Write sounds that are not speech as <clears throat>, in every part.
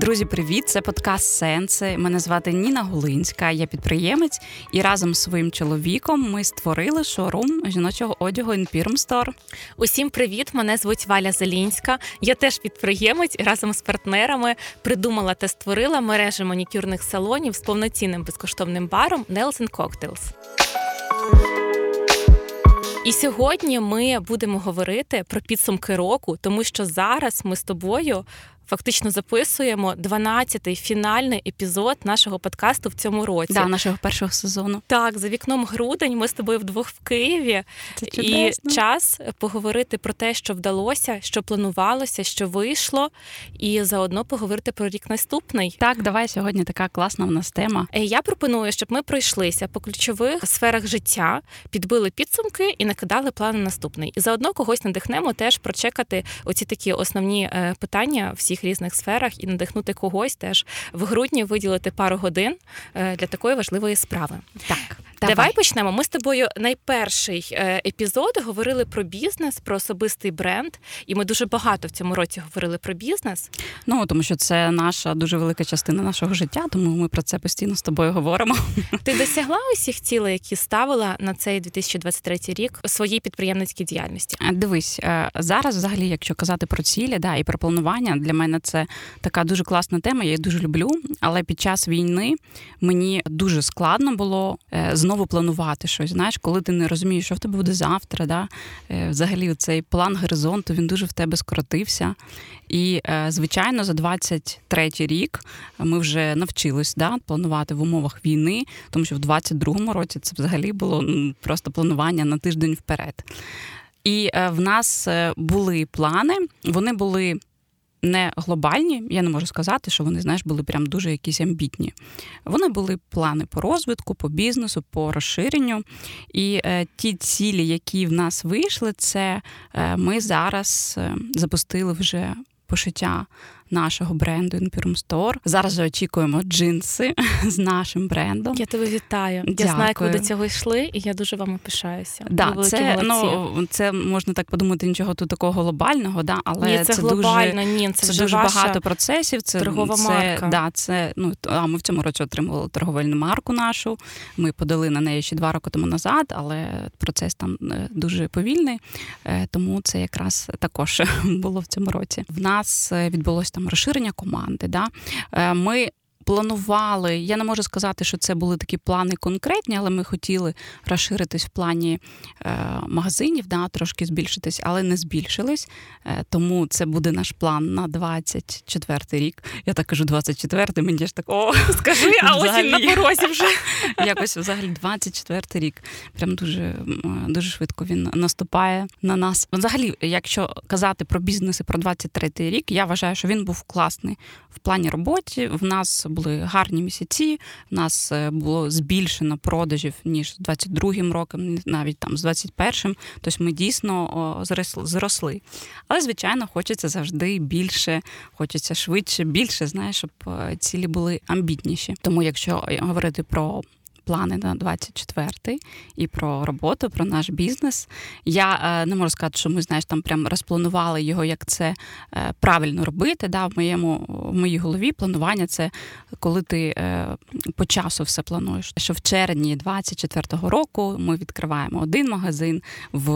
Друзі, привіт! Це подкаст Сенси. Мене звати Ніна Гулинська, я підприємець, і разом з своїм чоловіком ми створили шоурум жіночого одягу Store. Усім привіт! Мене звуть Валя Зелінська. Я теж підприємець і разом з партнерами придумала та створила мережу манікюрних салонів з повноцінним безкоштовним баром Nails Cocktails. І сьогодні ми будемо говорити про підсумки року, тому що зараз ми з тобою фактично записуємо 12-й фінальний епізод нашого подкасту в цьому році. Да, нашого першого сезону. Так, за вікном грудень ми з тобою вдвох в Києві. Це і час поговорити про те, що вдалося, що планувалося, що вийшло, і заодно поговорити про рік наступний. Так, давай сьогодні така класна в нас тема. Е, я пропоную, щоб ми пройшлися по ключових сферах життя, підбили підсумки і накидали плани наступний. І заодно когось надихнемо теж прочекати оці такі основні е, питання всіх всіх різних сферах і надихнути когось теж в грудні виділити пару годин е, для такої важливої справи. Так. Давай. Давай почнемо. Ми з тобою найперший е, епізод говорили про бізнес, про особистий бренд, і ми дуже багато в цьому році говорили про бізнес. Ну тому що це наша дуже велика частина нашого життя, тому ми про це постійно з тобою говоримо. <laughs> Ти досягла усіх цілей, які ставила на цей 2023 рік у своїй підприємницькій діяльності? Е, дивись зараз, взагалі, якщо казати про цілі, да і про планування, для мене це така дуже класна тема. Я її дуже люблю. Але під час війни мені дуже складно було знову знову планувати щось. Знаєш, коли ти не розумієш, що в тебе буде завтра, да? Е, взагалі цей план горизонту він дуже в тебе скоротився. І, е, звичайно, за 23-й рік ми вже навчились да, планувати в умовах війни, тому що в 22-му році це взагалі було просто планування на тиждень вперед. І е, в нас були плани, вони були не глобальні, я не можу сказати, що вони, знаєш, були прям дуже якісь амбітні. Вони були плани по розвитку, по бізнесу, по розширенню. І е, ті цілі, які в нас вийшли, це е, ми зараз е, запустили вже пошиття нашого бренду Imperium Store. Зараз же очікуємо джинси <laughs> з нашим брендом. Я тебе вітаю. Дякую. Я знаю, як ви до цього йшли, і я дуже вами пишаюся. Да, це ну це можна так подумати, нічого тут такого глобального, да, але ні, це, це глобально, дуже, ні, це, це вже дуже ваша багато процесів. Це торгова це, марка. Да, це ну а ми в цьому році отримували торговельну марку нашу. Ми подали на неї ще два роки тому назад, але процес там е, дуже повільний, е, тому це якраз також <laughs> було в цьому році. В нас е, відбулося там розширення команди. Да? Е, ми планували. Я не можу сказати, що це були такі плани конкретні, але ми хотіли розширитись в плані е, магазинів, да, трошки збільшитись, але не збільшились. Е, тому це буде наш план на 24 рік. Я так кажу, 24-й, мені ж так о, <laughs> скажи, а осінь на порозі вже. <laughs> Якось взагалі 24 рік. Прям дуже дуже швидко він наступає на нас. Взагалі, якщо казати про бізнес і про 23 рік, я вважаю, що він був класний в плані роботи. В нас були гарні місяці. У нас е, було збільшено продажів ніж з 22-м роком, навіть там з 21-м. Тобто ми дійсно зросли. Але, звичайно, хочеться завжди більше, хочеться швидше, більше, знаєш, щоб е, цілі були амбітніші. Тому, якщо говорити про плани на 24-й і про роботу, про наш бізнес. Я е, не можу сказати, що ми знаєш, там прям розпланували його, як це е, правильно робити. Да, В моєму в моїй голові планування це коли ти е, по часу все плануєш. Що в червні 24-го року ми відкриваємо один магазин, в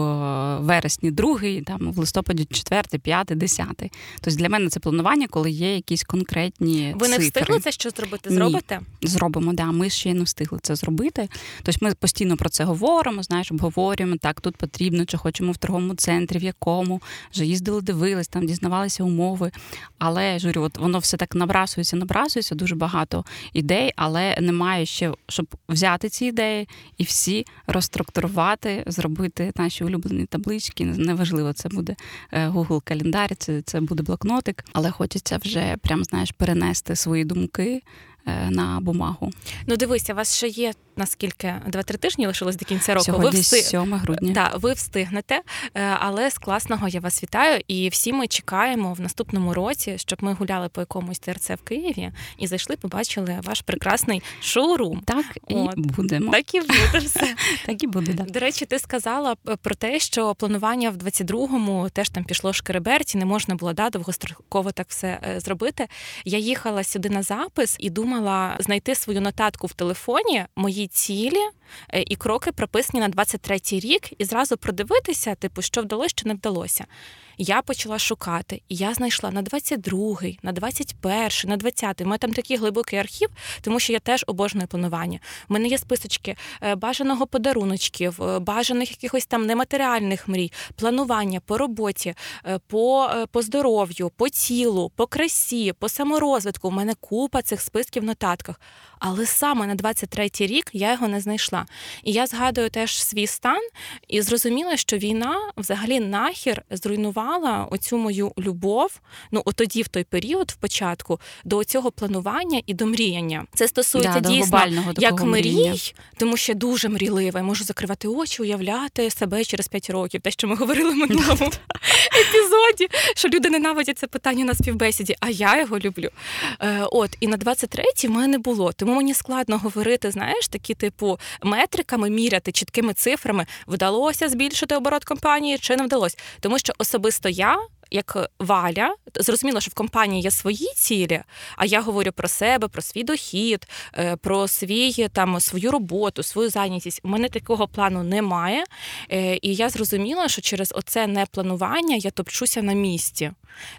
вересні другий, там в листопаді четвертий, п'ятий, десятий. Тобто для мене це планування, коли є якісь конкретні. Ви цифри. не встигли це що зробити? Зробите? Ні, Зробимо, да. Ми ще не встигли це зробити. Тобто ми постійно про це говоримо, знаєш, обговорюємо, так, тут потрібно, чи хочемо в торговому центрі, в якому, вже їздили, дивились, там дізнавалися умови. Але я журю, от воно все так набрасується, набрасується, дуже багато ідей, але немає ще, щоб взяти ці ідеї і всі розструктурувати, зробити наші улюблені таблички. Неважливо, це буде е, Google календар, це, це буде блокнотик, але хочеться вже прям знаєш перенести свої думки. Е, на бумагу. Ну, дивися, у вас ще є наскільки два-три тижні лишилось до кінця року. Сьогодні ви встиг... 7 грудня. Да, ви встигнете, е, але з класного я вас вітаю. І всі ми чекаємо в наступному році, щоб ми гуляли по якомусь ТРЦ в Києві і зайшли, побачили ваш прекрасний шоурум. Так і От. будемо. Так і буде все. <laughs> Так і буде. Да. До речі, ти сказала про те, що планування в 22-му теж там пішло шкереберті, не можна було да, довгостроково так все е, зробити. Я їхала сюди на запис і думала знайти свою нотатку в телефоні, мої цілі е, і кроки прописані на 23-й рік, і зразу продивитися, типу, що вдалося, що не вдалося. Я почала шукати, і я знайшла на 22-й, на 21-й, на 20-й. У мене там такий глибокий архів, тому що я теж обожнюю планування. У мене є списочки е, бажаного подаруночків, е, бажаних якихось там нематеріальних мрій, планування по роботі, е, по, по здоров'ю, по тілу, по красі, по саморозвитку. У мене купа цих списків в нотатках. Але саме на 23-й рік я його не знайшла. І я згадую теж свій стан і зрозуміла, що війна взагалі нахер зруйнувала оцю мою любов. Ну, от тоді, в той період, в початку, до цього планування і до мріяння. Це стосується да, дійсно як мрій, тому що я дуже мрійлива. Я можу закривати очі, уявляти себе через 5 років. Те, що ми говорили в минулому <laughs> <laughs> епізоді, що люди ненавидять це питання на співбесіді, а я його люблю. Е, От, і на 23-й в мене було. Тому мені складно говорити, знаєш, такі типу метриками міряти чіткими цифрами, вдалося збільшити оборот компанії чи не вдалося. Тому що особисто я як валя, зрозуміло, що в компанії є свої цілі, а я говорю про себе, про свій дохід, е, про свій там свою роботу, свою зайнятість. У мене такого плану немає. Е, і я зрозуміла, що через оце непланування я топчуся на місці.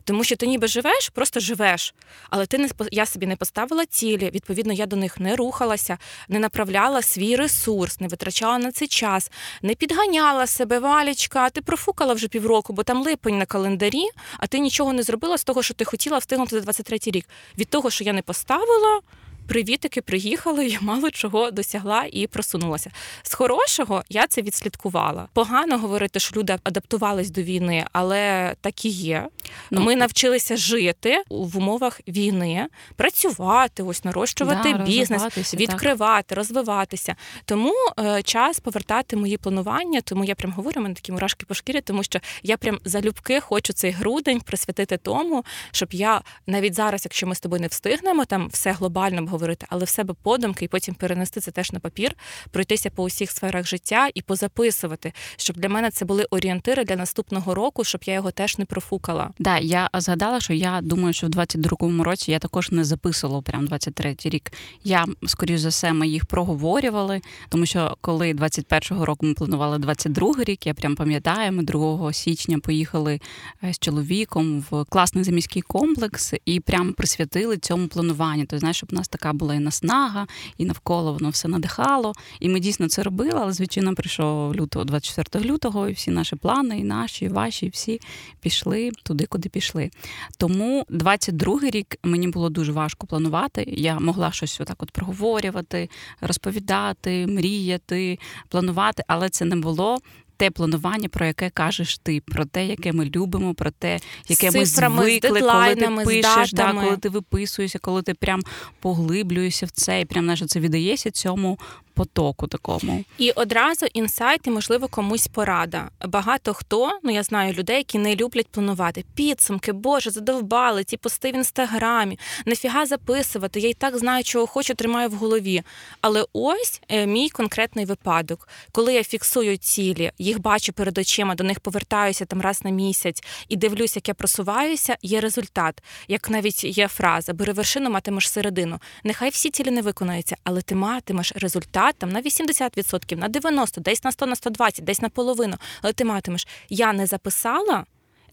Тому що ти ніби живеш, просто живеш. Але ти не я собі не поставила цілі. Відповідно, я до них не рухалася, не направляла свій ресурс, не витрачала на це час, не підганяла себе, валічка. Ти профукала вже півроку, бо там липень на календарі, а ти нічого не зробила з того, що ти хотіла встигнути за 23 рік. Від того, що я не поставила привітики приїхали, я мало чого досягла і просунулася. З хорошого я це відслідкувала. Погано говорити, що люди адаптувались до війни, але так і є. Ну, Ми навчилися жити в умовах війни, працювати, ось нарощувати да, бізнес, відкривати, так. розвиватися. Тому е, час повертати мої планування. Тому я прям говорю, у мене такі мурашки по шкірі, тому що я прям залюбки хочу цей грудень присвятити тому, щоб я навіть зараз, якщо ми з тобою не встигнемо там все глобально говорити, але в себе подумки і потім перенести це теж на папір, пройтися по усіх сферах життя і позаписувати, щоб для мене це були орієнтири для наступного року, щоб я його теж не профукала. Да, я згадала, що я думаю, що в 22-му році я також не записувала прям 23-й рік. Я скоріш за все, ми їх проговорювали, тому що коли 21-го року ми планували 22-й рік, я прям пам'ятаю, ми 2 січня поїхали е, з чоловіком в класний заміський комплекс і прям присвятили цьому плануванню. То знаєш, щоб у нас така була і наснага, і навколо воно все надихало. І ми дійсно це робили, але звичайно прийшов лютого, 24 лютого, і всі наші плани, і наші, і ваші, і всі пішли туди, куди пішли. Тому 22-й рік мені було дуже важко планувати. Я могла щось отак от проговорювати, розповідати, мріяти, планувати, але це не було те планування, про яке кажеш ти, про те, яке ми любимо, про те, яке ми звикли, коли ти пишеш, да, коли ти виписуєшся, коли ти прям поглиблюєшся в це і прям знаєш, це віддаєшся цьому потоку такому. І одразу інсайт, і, можливо, комусь порада. Багато хто, ну я знаю людей, які не люблять планувати. Підсумки, Боже, задовбали, ці пости в інстаграмі, нафіга записувати. Я й так знаю, чого хочу, тримаю в голові. Але ось е, мій конкретний випадок, коли я фіксую цілі, їх бачу перед очима, до них повертаюся там раз на місяць і дивлюсь, як я просуваюся, є результат. Як навіть є фраза Бери вершину, матимеш середину. Нехай всі цілі не виконаються, але ти матимеш результат там на 80%, на 90%, десь на 100, на 120, десь на половину. Але ти матимеш, я не записала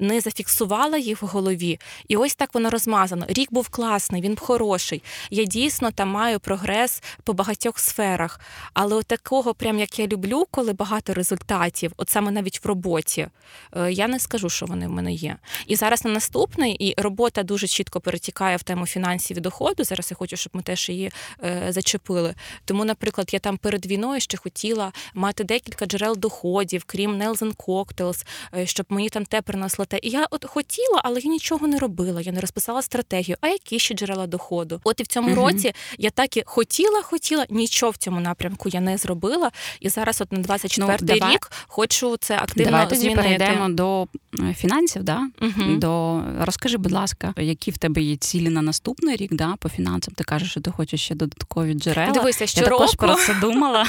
не зафіксувала їх в голові. І ось так воно розмазано. Рік був класний, він хороший. Я дійсно там маю прогрес по багатьох сферах. Але от такого, прям як я люблю, коли багато результатів, от саме навіть в роботі, е, я не скажу, що вони в мене є. І зараз на наступний, і робота дуже чітко перетікає в тему фінансів і доходу. Зараз я хочу, щоб ми теж її е, зачепили. Тому, наприклад, я там перед війною ще хотіла мати декілька джерел доходів, крім Nelson Cocktails, е, щоб мені там те принесло те. І я от хотіла, але я нічого не робила. Я не розписала стратегію. А які ще джерела доходу? От і в цьому uh році я так і хотіла, хотіла, нічого в цьому напрямку я не зробила. І зараз, от на 24 ну, давай, рік, хочу це активно давай тоді змінити. перейдемо до е, фінансів. Да? uh До розкажи, будь ласка, які в тебе є цілі на наступний рік? Да, по фінансам ти кажеш, що ти хочеш ще додаткові джерела. Дивися, що я також про це думала,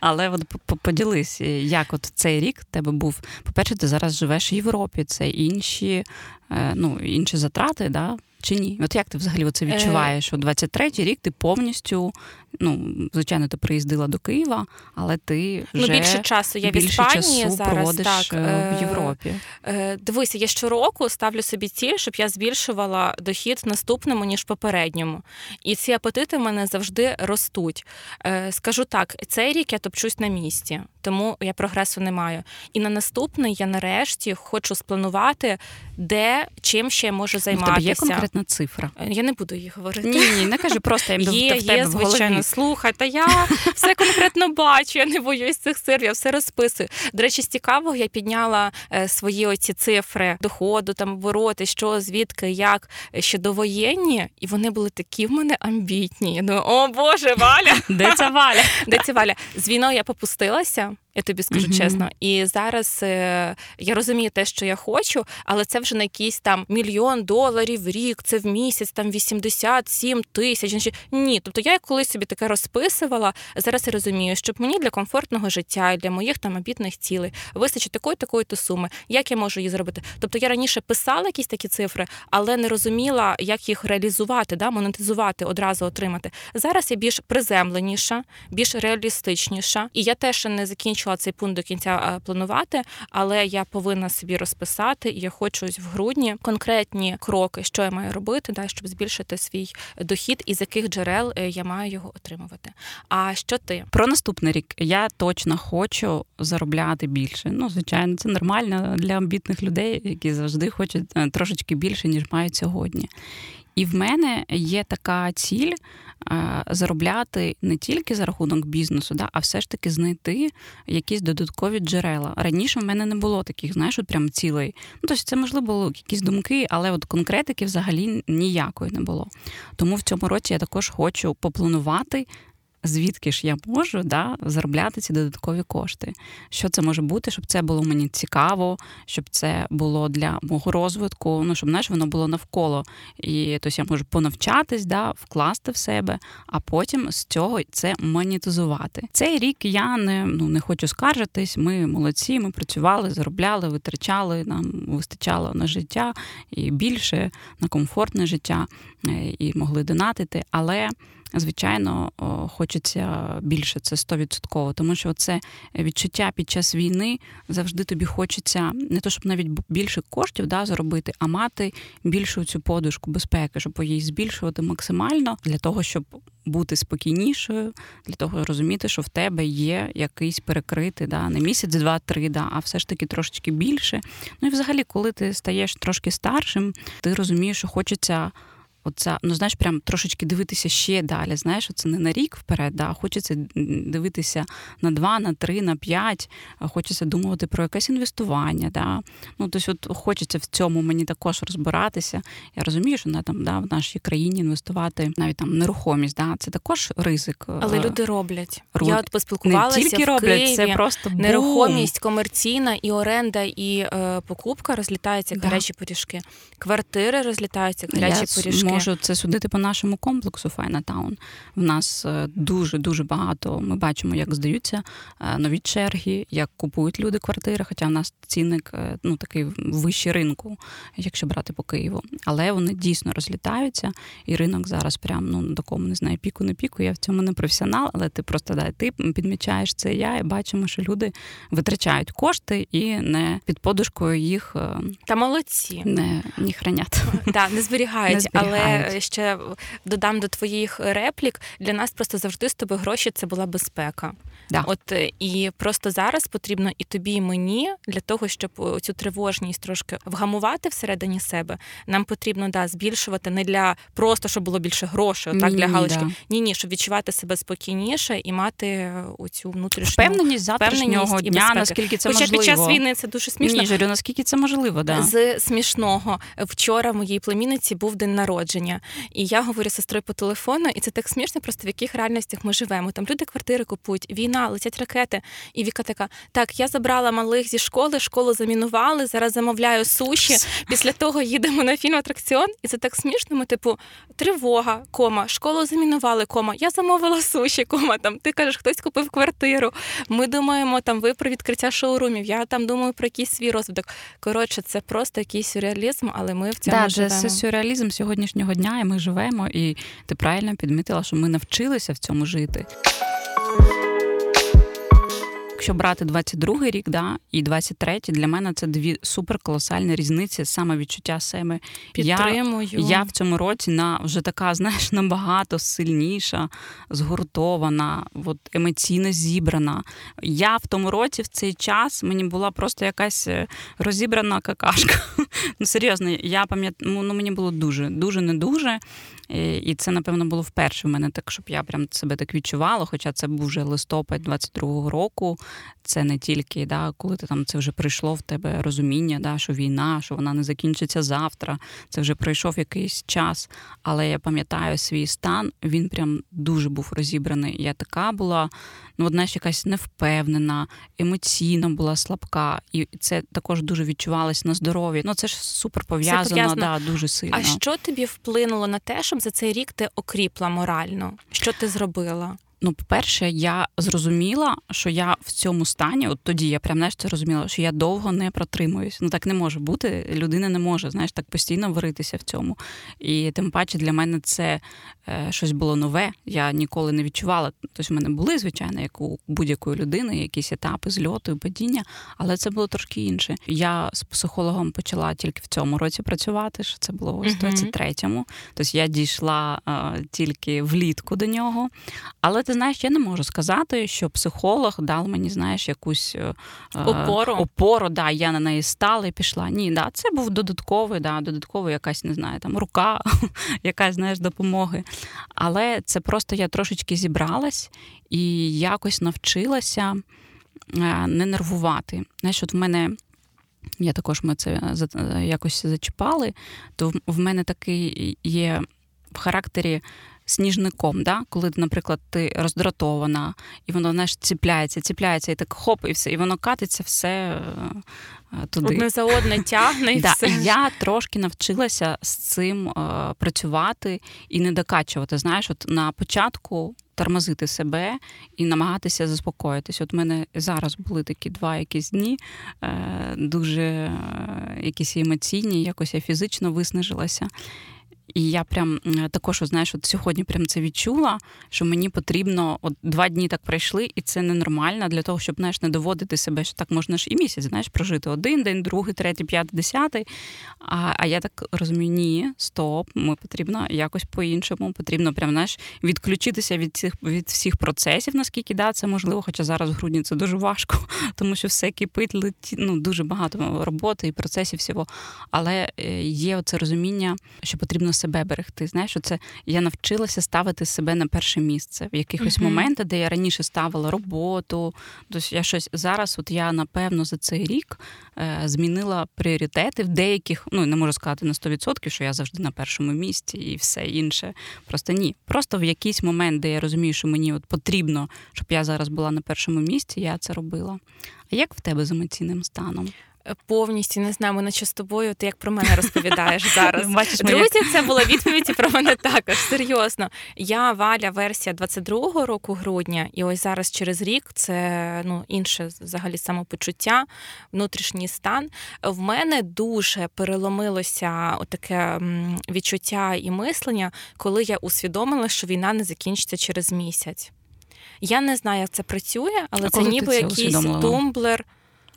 але от поділись, як от цей рік тебе був. По перше, ти зараз живеш в Європі. Це інші, е, ну інші затрати, да чи ні? От як ти взагалі це відчуваєш? Що 23-й рік ти повністю, ну звичайно, ти приїздила до Києва, але ти ну, вже ну, більше часу я більше в Іспанії часу зараз проводиш так, е, в Європі. Е, дивися, я щороку ставлю собі ціль, щоб я збільшувала дохід наступному ніж попередньому. І ці апетити в мене завжди ростуть. Е, скажу так, цей рік я топчусь на місці, тому я прогресу не маю. І на наступний я нарешті хочу спланувати, де чим ще можу займатися. В тебе є конкретна цифра. Е, я не буду її говорити. Ні, ні, не кажи просто я <laughs> є, в тебе є, звичайно. Слухай, та я все конкретно бачу. Я не боюсь цих цифр, я все розписую. До речі, з цікавого я підняла е, свої оці цифри доходу, там обороти, що звідки, як ще довоєнні, і вони були такі в мене амбітні. Я думаю, о Боже, Валя! Де ця Валя? Де ця Валя? З війною я попустилася я тобі скажу mm-hmm. чесно. І зараз е, я розумію те, що я хочу, але це вже на якийсь там мільйон доларів в рік, це в місяць, там 87 тисяч. Ні, тобто я колись собі таке розписувала. Зараз я розумію, щоб мені для комфортного життя і для моїх там обітних цілей вистачить такої такої то суми. Як я можу її зробити? Тобто я раніше писала якісь такі цифри, але не розуміла, як їх реалізувати, да, монетизувати, одразу отримати. Зараз я більш приземленіша, більш реалістичніша, і я теж не закінчила закінчила цей пункт до кінця планувати, але я повинна собі розписати, і я хочу в грудні конкретні кроки, що я маю робити, да, щоб збільшити свій дохід і з яких джерел е, я маю його отримувати. А що ти про наступний рік? Я точно хочу заробляти більше. Ну, звичайно, це нормально для амбітних людей, які завжди хочуть е, трошечки більше ніж мають сьогодні. І в мене є така ціль заробляти не тільки за рахунок бізнесу, да, а все ж таки знайти якісь додаткові джерела. Раніше в мене не було таких, знаєш, от прям цілей. Ну, тобто це можливо були якісь думки, але от конкретики взагалі ніякої не було. Тому в цьому році я також хочу попланувати звідки ж я можу да, заробляти ці додаткові кошти. Що це може бути, щоб це було мені цікаво, щоб це було для мого розвитку, ну щоб знаєш, воно було навколо. І тобто я можу понавчатись, да, вкласти в себе, а потім з цього це монетизувати. Цей рік я не ну, не хочу скаржитись. Ми молодці, ми працювали, заробляли, витрачали, нам вистачало на життя і більше на комфортне життя, е, і могли донатити. Але звичайно, хочеться більше, це стовідсотково, тому що це відчуття під час війни завжди тобі хочеться не то, щоб навіть більше коштів да, заробити, а мати більшу цю подушку безпеки, щоб її збільшувати максимально для того, щоб бути спокійнішою, для того розуміти, що в тебе є якийсь перекритий, да, не місяць, два-три, да, а все ж таки трошечки більше. Ну і взагалі, коли ти стаєш трошки старшим, ти розумієш, що хочеться. Оця, ну знаєш, прям трошечки дивитися ще далі. Знаєш, це не на рік вперед, да, а хочеться дивитися на два, на три, на п'ять, хочеться думати про якесь інвестування. Да. Ну, тобто, от хочеться в цьому мені також розбиратися. Я розумію, що на там да, в нашій країні інвестувати навіть там нерухомість, да, це також ризик. Але люди роблять. Руд... Я от поспілкувалася не тільки в роблять, Києві. це просто бум. нерухомість комерційна і оренда, і е, покупка розлітаються да. гарячі пиріжки. Квартири розлітаються гарячі Я пиріжки можу це судити по нашому комплексу Файнатаун. В нас дуже дуже багато. Ми бачимо, як здаються е, нові черги, як купують люди квартири. Хоча в нас цінник е, ну такий вищий ринку, якщо брати по Києву. Але вони дійсно розлітаються, і ринок зараз прям ну на такому не знаю, піку не піку. Я в цьому не професіонал, але ти просто да, ти підмічаєш це. Я і бачимо, що люди витрачають кошти і не під подушкою їх та молодці не, не хранять. Да, не зберігають, <laughs> не зберігають. Але ще додам до твоїх реплік. Для нас просто завжди з тобою гроші це була безпека. Да. От е, і просто зараз потрібно і тобі, і мені для того, щоб цю тривожність трошки вгамувати всередині себе. Нам потрібно да збільшувати не для просто щоб було більше грошей, так для галочки. Да. Ні, ні, щоб відчувати себе спокійніше і мати оцю внутрішню впевненість завтрашнього дня. Наскільки це Хоча можливо. під час війни це дуже смішно. Ні, Жарю, наскільки це можливо, да з смішного вчора моїй племінниці був день народження, і я говорю з сестрою по телефону, і це так смішно, просто в яких реальностях ми живемо. Там люди квартири купують, війна, летять ракети. І Віка така: так, я забрала малих зі школи, школу замінували. Зараз замовляю суші. Після того їдемо на фільм атракціон, і це так смішно. Ми, типу, тривога, кома, школу замінували, кома. Я замовила суші, кома. Там ти кажеш, хтось купив квартиру. Ми думаємо там ви про відкриття шоурумів. Я там думаю про якийсь свій розвиток. Коротше, це просто якийсь сюрреалізм, але ми в цьому да, живемо. Це сюрреалізм сьогоднішнього дня, і ми живемо. І ти правильно підмітила, що ми навчилися в цьому жити якщо брати 22-й рік, да, і 23-й, для мене це дві суперколосальні різниці, саме відчуття себе. Підтримую. Я, я в цьому році на вже така, <laughs> знаєш, набагато сильніша, згуртована, от, емоційно зібрана. Я в тому році в цей час мені була просто якась е, розібрана какашка. <laughs> Ну, серйозно, я пам'ятаю, ну мені було дуже, дуже не дуже. І це, напевно, було вперше в мене так, щоб я прям себе так відчувала. Хоча це був вже листопад 22-го року. Це не тільки да, коли ти там це вже прийшло в тебе розуміння, да, що війна, що вона не закінчиться завтра. Це вже пройшов якийсь час. Але я пам'ятаю свій стан, він прям дуже був розібраний. Я така була, ну, одна ж якась невпевнена, емоційно була слабка, і це також дуже відчувалось на здоров'ї. Ну це ж супер пов'язано, да, дуже сильно. А що тобі вплинуло на те, щоб за цей рік ти окріпла морально? Що ти зробила? Ну, по-перше, я зрозуміла, що я в цьому стані, от тоді я прям знаєш, це розуміла, що я довго не протримуюсь. Ну так не може бути. Людина не може, знаєш, так постійно варитися в цьому. І тим паче для мене це е, щось було нове. Я ніколи не відчувала. Тобто в мене були, звичайно, як у будь-якої людини, якісь етапи зльоту і падіння, але це було трошки інше. Я з психологом почала тільки в цьому році працювати. що Це було ось 23-му. Тобто я дійшла е, тільки влітку до нього. Але ти знаєш, я не можу сказати, що психолог дав мені, знаєш, якусь е, опору. опору, да, я на неї стала і пішла. Ні, да, це був додатковий, да, додатковий якась, не знаю, там рука, <laughs> якась знаєш, допомоги. Але це просто я трошечки зібралась і якось навчилася е, не нервувати. Знаєш, от в мене. Я також ми це якось зачіпали, то в мене такий є в характері сніжником, да? коли, наприклад, ти роздратована, і воно знаєш, ціпляється, ціпляється, і так хоп, і все, і воно катиться все е, туди. Одне за одне тягне і все. Я трошки навчилася з цим е, працювати і не докачувати. Знаєш, от на початку. Тормозити себе і намагатися заспокоїтись. От у мене зараз були такі два якісь дні, е, дуже якісь емоційні, якось я фізично виснажилася. І я прям також, знаєш, от сьогодні прям це відчула, що мені потрібно от два дні так пройшли, і це ненормально для того, щоб знаєш, не доводити себе, що так можна ж і місяць, знаєш, прожити один день, другий, третій, п'ятий, десятий. А а я так розумію, ні, стоп, ми потрібно якось по-іншому. Потрібно прям знаєш, відключитися від цих від всіх процесів, наскільки да, це можливо. Хоча зараз в грудні це дуже важко, <laughs> тому що все кипить, леті, ну дуже багато роботи і процесів всього. Але е, є оце розуміння, що потрібно себе берегти. Знаєш, це я навчилася ставити себе на перше місце в якихось uh-huh. моментах, де я раніше ставила роботу. Тобто я щось зараз, от я напевно за цей рік е, змінила пріоритети в деяких, ну не можу сказати на 100%, що я завжди на першому місці і все інше. Просто ні. Просто в якийсь момент, де я розумію, що мені от потрібно, щоб я зараз була на першому місці, я це робила. А як в тебе з емоційним станом? Повністю не знаю, ми наче з тобою, ти як про мене розповідаєш <laughs> зараз. Бачиш, Друзі, це була відповідь про мене також. Серйозно. Я Валя, версія 22-го року грудня, і ось зараз через рік це ну інше взагалі самопочуття, внутрішній стан. В мене дуже переломилося таке відчуття і мислення, коли я усвідомила, що війна не закінчиться через місяць. Я не знаю, як це працює, але а це ніби якийсь тумблер.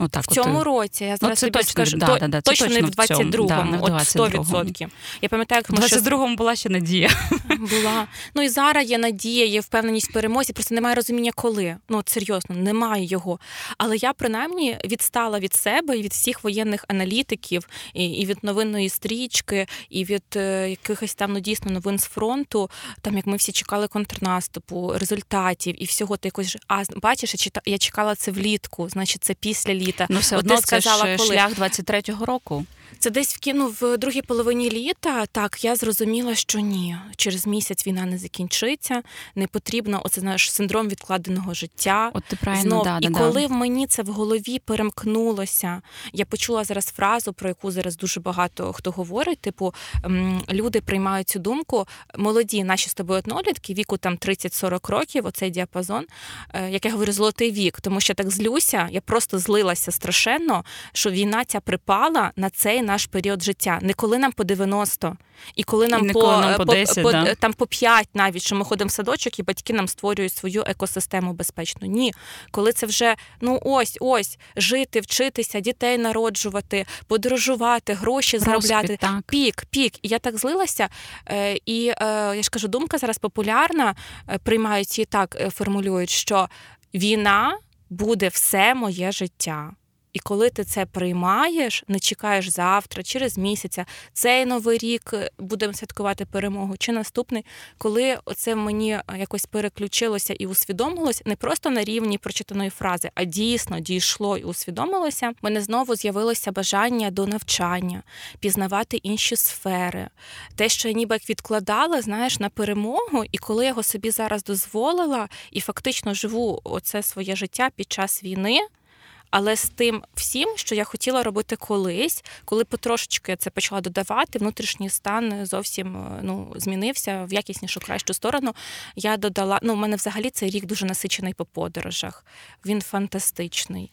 Отак, в цьому от, році. Я ну, зараз тобі точно, скажу, да, да, да, це точно, не в точно в цьому, 22-му, да, не в 22-му. 100%. Я пам'ятаю, як ми ще 22-му була ще надія. <laughs> була. Ну і зараз є надія, є впевненість в перемозі, просто немає розуміння, коли. Ну от серйозно, немає його. Але я принаймні відстала від себе і від всіх воєнних аналітиків, і, і від новинної стрічки, і від е, якихось там ну дійсно новин з фронту, там як ми всі чекали контрнаступу, результатів і всього ти якось а бачиш, я чекала це влітку, значить це після літа. Ну, все От одно ти це сказала, ж коли. шлях 23-го року. Це десь в кіно в другій половині літа. Так, я зрозуміла, що ні, через місяць війна не закінчиться. Не потрібно оце знаєш синдром відкладеного життя. От ти правильно, Знов. да, і да, коли да. в мені це в голові перемкнулося, я почула зараз фразу, про яку зараз дуже багато хто говорить. Типу, люди приймають цю думку. Молоді наші з тобою однолітки, віку там 30-40 років, оцей діапазон. Е, Як я говорю, золотий вік, тому що так злюся, я просто злилася страшенно, що війна ця припала на цей наш період життя. Не коли нам по 90, і коли нам не по, коли нам по по, 10, по- да. там по 5 навіть, що ми ходимо в садочок, і батьки нам створюють свою екосистему безпечну. Ні, коли це вже ну ось ось жити, вчитися, дітей народжувати, подорожувати, гроші заробляти. Так. Пік, пік. І я так злилася. Е, і е, я ж кажу, думка зараз популярна, е, приймають її так, е, формулюють, що війна буде все моє життя. І коли ти це приймаєш, не чекаєш завтра, через місяця, цей новий рік е, будемо святкувати перемогу, чи наступний, коли оце в мені е, якось переключилося і усвідомилось, не просто на рівні прочитаної фрази, а дійсно дійшло і усвідомилося. в Мене знову з'явилося бажання до навчання, пізнавати інші сфери. Те, що я ніби як відкладала, знаєш, на перемогу, і коли я його собі зараз дозволила і фактично живу оце своє життя під час війни. Але з тим всім, що я хотіла робити колись, коли потрошечки це почала додавати, внутрішній стан зовсім е, ну змінився в якіснішу кращу сторону. Я додала. Ну, у мене взагалі цей рік дуже насичений по подорожах. Він фантастичний.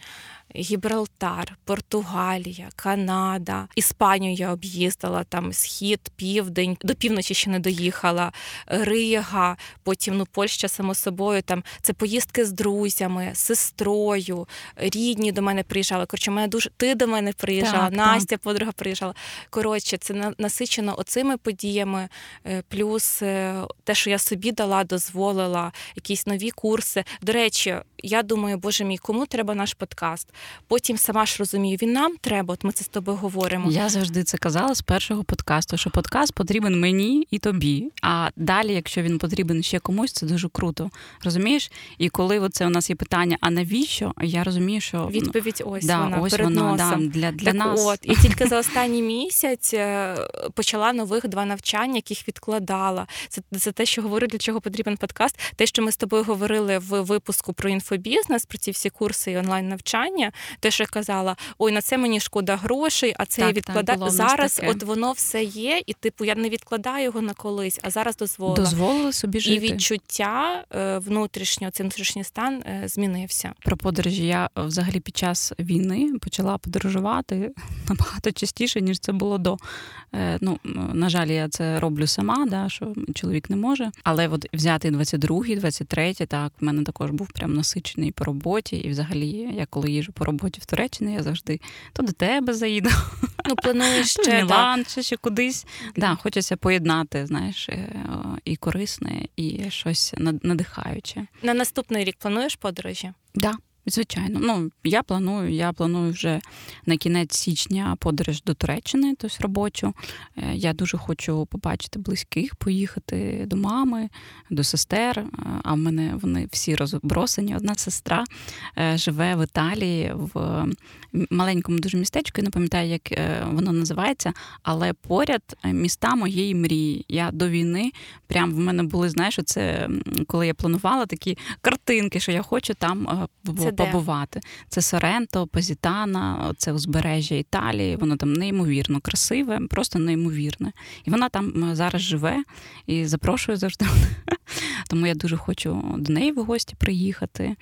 Гібралтар, Португалія, Канада, Іспанію я об'їздила, там схід, південь, до півночі ще не доїхала, Рига, потім ну Польща, само собою. Там це поїздки з друзями, з сестрою, рідні до мене приїжджали. Коротше, мене дуже ти до мене приїжджала, Так, Настя, подруга приїжджала. Коротше, це насичено оцими подіями, е, плюс е, те, що я собі дала, дозволила, якісь нові курси. До речі, я думаю, боже мій, кому треба наш подкаст? Потім сама ж розумію, він нам треба. От ми це з тобою говоримо. Я завжди це казала з першого подкасту, що подкаст потрібен мені і тобі. А далі, якщо він потрібен ще комусь, це дуже круто. Розумієш? І коли оце у нас є питання, а навіщо? Я розумію, що ну, Відповідь ось да, вона ось перед вона носом. да, для, для так нас. от, і тільки за останній місяць е, почала нових два навчання, яких відкладала. Це, це те, що говорю, для чого потрібен подкаст. Те, що ми з тобою говорили в випуску про інфобізнес, про ці всі курси і онлайн навчання. Те, що я казала, ой, на це мені шкода грошей, а це Так, я так, відкладаю. нас зараз. таке. От воно все є, і типу я не відкладаю його на колись, а зараз дозволила. Дозволили собі жити. І відчуття е, внутрішнього, цей внутрішній стан е, змінився. Про подорожі я е, взагалі під час війни почала подорожувати <laughs> набагато частіше, ніж це було до. Ну, на жаль, я це роблю сама, да, що чоловік не може. Але от взяти 22-й, 23-й, так, в мене також був прям насичений по роботі. І взагалі, я коли їжу по роботі в Туреччину, я завжди то до тебе заїду, Ну, плануєш <laughs> в ще так. Мілан, чи ще кудись. Да, хочеться поєднати, знаєш, е, і корисне, і щось над- надихаюче. на наступний рік плануєш подорожі? Да, звичайно. Ну я планую. Я планую вже на кінець січня подорож до Туреччини, тобто робочу. Е, Я дуже хочу побачити близьких, поїхати до мами, до сестер. Е, А в мене вони всі розбросані. Одна сестра е, живе в Італії в маленькому дуже містечку. Я не пам'ятаю, як е, воно називається, але поряд е, міста моєї мрії. Я до війни прям в мене були, знаєш, це коли я планувала такі картинки, що я хочу там е, Це де? побувати. Це Соренто, Позітана, це узбережжя Італії. Воно там неймовірно красиве, просто неймовірне. І вона там зараз живе і запрошує завжди. <laughs> Тому я дуже хочу до неї в гості приїхати.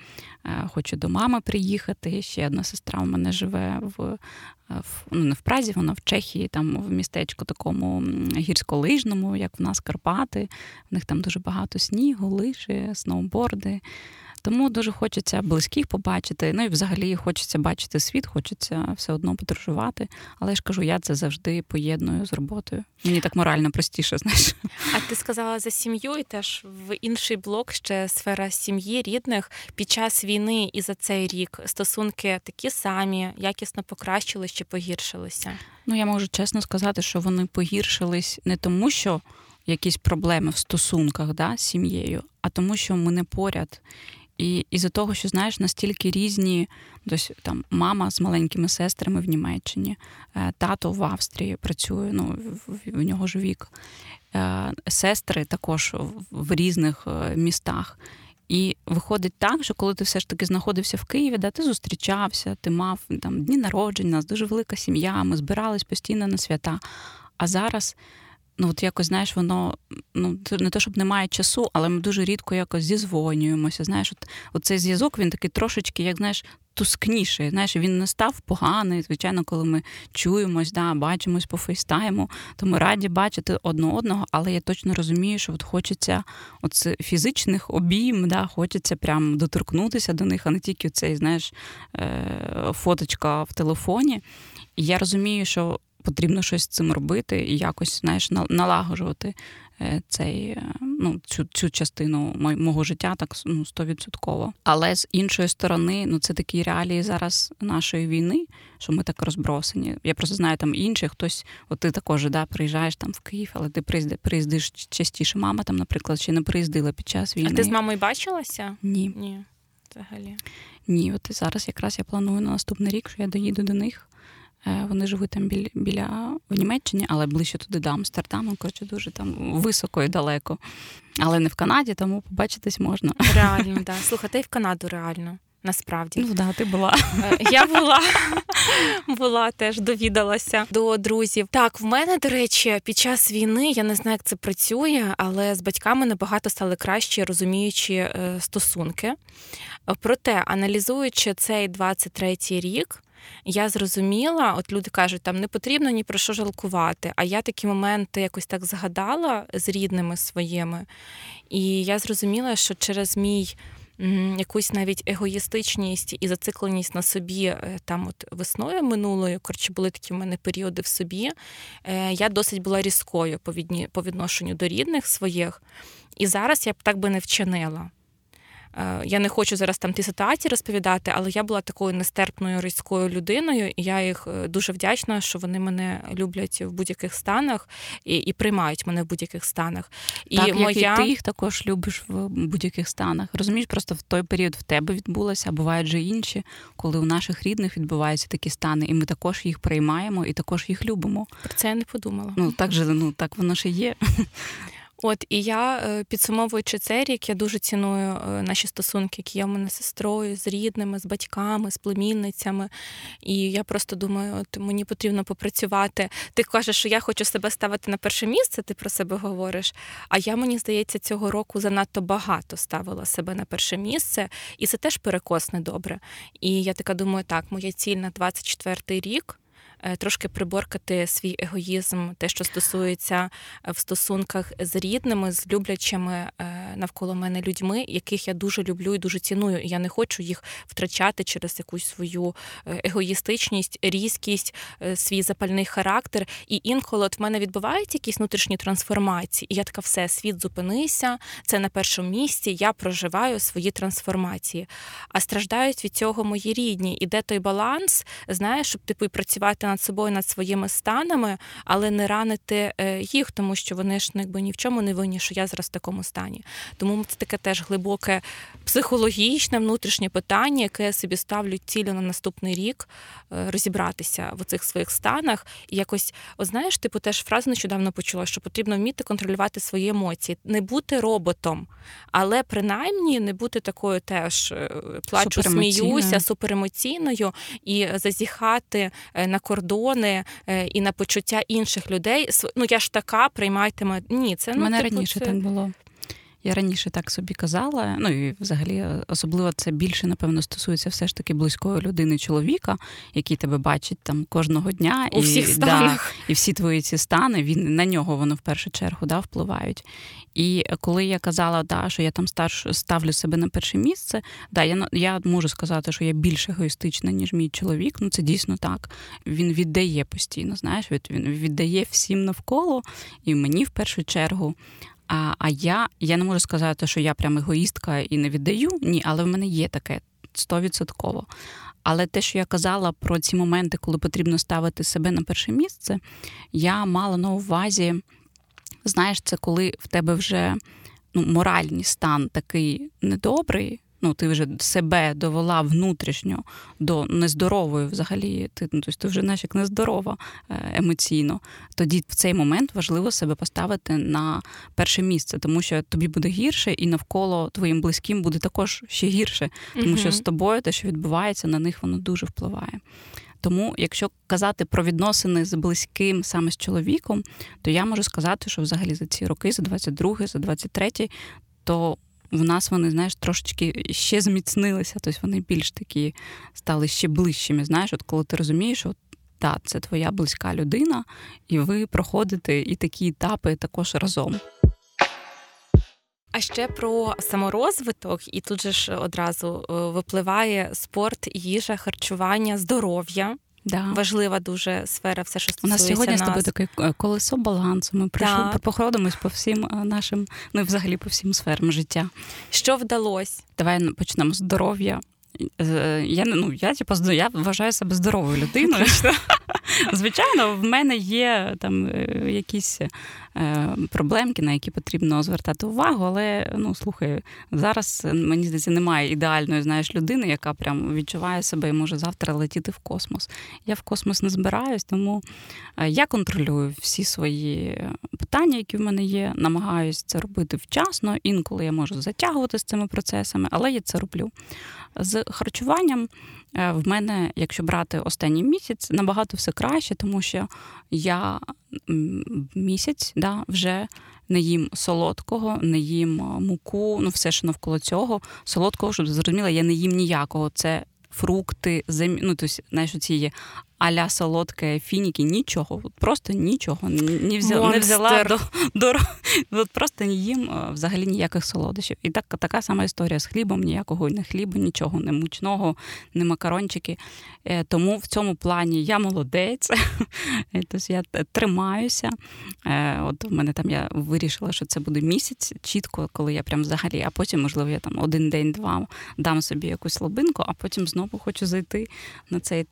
е, Хочу до мами приїхати. Ще одна сестра у мене живе в, е, в ну, не в Празі, вона в Чехії, там в містечку такому гірськолижному, як в нас Карпати. В них там дуже багато снігу, лижі, сноуборди. Тому дуже хочеться близьких побачити. Ну і взагалі хочеться бачити світ, хочеться все одно подорожувати. Але я ж кажу, я це завжди поєдную з роботою. Мені так морально простіше, <laughs> знаєш. А ти сказала за сім'ю, і теж в інший блок ще сфера сім'ї, рідних під час війни і за цей рік стосунки такі самі, якісно покращились чи погіршилися? Ну я можу чесно сказати, що вони погіршились не тому, що якісь проблеми в стосунках да, з сім'єю, а тому, що ми не поряд. І із-за того, що знаєш, настільки різні, дось там мама з маленькими сестрами в Німеччині, е, тато в Австрії працює, ну в нього ж вік, е, сестри також в різних е, містах. І виходить так, що коли ти все ж таки знаходився в Києві, де ти зустрічався, ти мав там дні народження, у нас дуже велика сім'я, ми збирались постійно на свята. А зараз ну от якось знаєш, воно ну не те, щоб немає часу, але ми дуже рідко якось зізвонюємося. Знаєш, от, от зв'язок він такий трошечки, як знаєш, тускніший. Знаєш, він не став поганий. Звичайно, коли ми чуємось, да, бачимось по фейстайму, то ми раді бачити одне одного, але я точно розумію, що от хочеться от фізичних обійм, да, хочеться прям доторкнутися до них, а не тільки цей, знаєш, е, фоточка в телефоні. І я розумію, що потрібно щось з цим робити і якось знаєш, налагоджувати е, цей, е, ну, цю цю частину мого життя так ну, стовідсотково. Але з іншої сторони, ну це такі реалії зараз нашої війни, що ми так розбросені. Я просто знаю там інших, хтось, от ти також да, приїжджаєш там в Київ, але ти приїздиш, приїздиш частіше. Мама там, наприклад, ще не приїздила під час війни. А ти з мамою бачилася? Ні. Ні. Взагалі. Ні, от зараз якраз я планую на наступний рік, що я доїду до них. Е, вони живуть там біля біля в Німеччині, але ближче туди до Амстердаму, коротше, дуже там високо і далеко. Але не в Канаді, тому побачитись можна. Реально, да. Слухай, і в Канаду реально. Насправді, ну да, ти була. Е, я була була теж довідалася до друзів. Так, в мене, до речі, під час війни я не знаю, як це працює, але з батьками набагато стали краще, розуміючи е, стосунки. Проте, аналізуючи цей 23-й рік, я зрозуміла, от люди кажуть, там не потрібно ні про що жалкувати. А я такі моменти якось так згадала з рідними своїми. І я зрозуміла, що через мій. Якусь навіть егоїстичність і зацикленість на собі е, там, от весною минулою, коротше, були такі в мене періоди в собі. Е, я досить була різкою по відношенню до рідних своїх, і зараз я б так би не вчинила. Е, я не хочу зараз там ті ситуації розповідати, але я була такою нестерпною різкою людиною, і я їх е, дуже вдячна, що вони мене люблять в будь-яких станах і і приймають мене в будь-яких станах. І так, моя... як і ти їх також любиш в будь-яких станах. Розумієш, просто в той період в тебе відбулося, а бувають же інші, коли у наших рідних відбуваються такі стани, і ми також їх приймаємо і також їх любимо. Про це я не подумала. Ну так же ну так воно ж і є. От і я, е, підсумовуючи цей рік, я дуже ціную е, наші стосунки, які є в мене з сестрою, з рідними, з батьками, з племінницями. І я просто думаю, от мені потрібно попрацювати. Ти кажеш, що я хочу себе ставити на перше місце, ти про себе говориш. А я, мені здається, цього року занадто багато ставила себе на перше місце, і це теж перекос недобре. І я така думаю, так, моя ціль на 24-й рік. Е, трошки приборкати свій егоїзм, те, що стосується е, в стосунках з рідними, з люблячими е, навколо мене людьми, яких я дуже люблю і дуже ціную. І я не хочу їх втрачати через якусь свою егоїстичність, різкість, свій запальний характер. І інколи от в мене відбуваються якісь внутрішні трансформації. І я така, все, світ зупинися, це на першому місці. Я проживаю свої трансформації. А страждають від цього мої рідні. І де той баланс, знаєш, щоб типу і працювати над собою, над своїми станами, але не ранити е, їх, тому що вони ж ну, якби ні в чому не винні, що я зараз в такому стані. Тому це таке теж глибоке психологічне внутрішнє питання, яке я собі ставлю цілю на наступний рік е, розібратися в цих своїх станах. І якось, от знаєш, типу теж фразу нещодавно почула, що потрібно вміти контролювати свої емоції, не бути роботом, але принаймні не бути такою теж е, плачу, сміюся, суперемоційною і зазіхати на кордон кордони е, і на почуття інших людей. Ну я ж така, приймайте мене. Ні, це ну, мене типу, раніше це... так було. Я раніше так собі казала, ну і взагалі, особливо це більше, напевно, стосується все ж таки близької людини чоловіка, який тебе бачить там кожного дня. У і, всіх станах. Да, і всі твої ці стани, він на нього воно в першу чергу да, впливають. І коли я казала, да, що я там старш, ставлю себе на перше місце, да, я я можу сказати, що я більш егоїстична, ніж мій чоловік. Ну це дійсно так. Він віддає постійно, знаєш, він віддає всім навколо і мені в першу чергу. А а я я не можу сказати, що я прям егоїстка і не віддаю. Ні, але в мене є таке стовідсотково. Але те, що я казала про ці моменти, коли потрібно ставити себе на перше місце, я мала на увазі, знаєш, це коли в тебе вже ну, моральний стан такий недобрий, ну ти вже себе довела внутрішньо до нездорової взагалі, ти ну, тобто ти вже знаєш, як нездорова е, емоційно. Тоді в цей момент важливо себе поставити на перше місце, тому що тобі буде гірше, і навколо твоїм близьким буде також ще гірше, тому угу. що з тобою те, що відбувається, на них воно дуже впливає. Тому, якщо казати про відносини з близьким саме з чоловіком, то я можу сказати, що взагалі за ці роки, за 22 за 23 то в нас вони, знаєш, трошечки ще зміцнилися, тобто вони більш такі стали ще ближчими. Знаєш, от коли ти розумієш, що так, це твоя близька людина, і ви проходите і такі етапи також разом. А ще про саморозвиток, і тут же ж одразу е, випливає спорт, їжа, харчування, здоров'я. Да. Важлива дуже сфера, все що стосується У нас сьогодні нас. з тобою таке е, колесо балансу. Ми прийшли, походимось по всім е, нашим, ну і взагалі по всім сферам життя. Що вдалося? Давай почнемо з здоров'я. Я ну, я, типу, я вважаю себе здоровою людиною. <laughs> Звичайно, в мене є там якісь Е, проблемки, на які потрібно звертати увагу. Але ну слухай, зараз мені здається, немає ідеальної знаєш людини, яка прям відчуває себе і може завтра летіти в космос. Я в космос не збираюсь, тому е, я контролюю всі свої питання, які в мене є. Намагаюсь це робити вчасно. Інколи я можу затягувати з цими процесами, але я це роблю. З харчуванням е, в мене, якщо брати останній місяць, набагато все краще, тому що я місяць да, вже не їм солодкого, не їм муку, ну все що навколо цього. Солодкого, щоб зрозуміла, я не їм ніякого. Це фрукти, зем... ну, тобто, знаєш, ці є аля солодке фініки, нічого, просто нічого не взяла, не взяла до, до от просто не їм взагалі ніяких солодощів. І так така сама історія з хлібом, ніякого не хліба, нічого, не мучного, не макарончики. Е, тому в цьому плані я молодець, <laughs> тобто я тримаюся. Е, от у мене там я вирішила, що це буде місяць чітко, коли я прям взагалі, а потім, можливо, я там один день-два дам собі якусь слабинку, а потім знову хочу зайти на цей.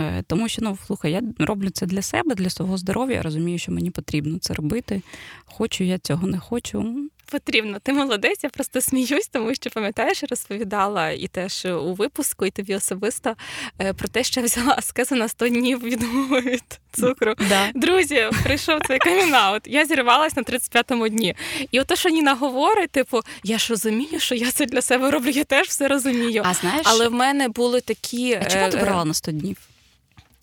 Е, тому що ну слухай, я роблю це для себе, для свого здоров'я. Я розумію, що мені потрібно це робити. Хочу я цього не хочу потрібно. Ти молодець, я просто сміюсь, тому що пам'ятаєш, розповідала і теж у випуску, і тобі особисто е, про те, що я взяла аскезу на 100 днів відмови від цукру. Да. Друзі, прийшов цей камінаут. Я зірвалась на 35-му дні. І ото, що Ніна говорить, типу, я ж розумію, що я це для себе роблю, я теж все розумію. А знаєш, але в мене були такі. А чому ти е, брала на 100 днів?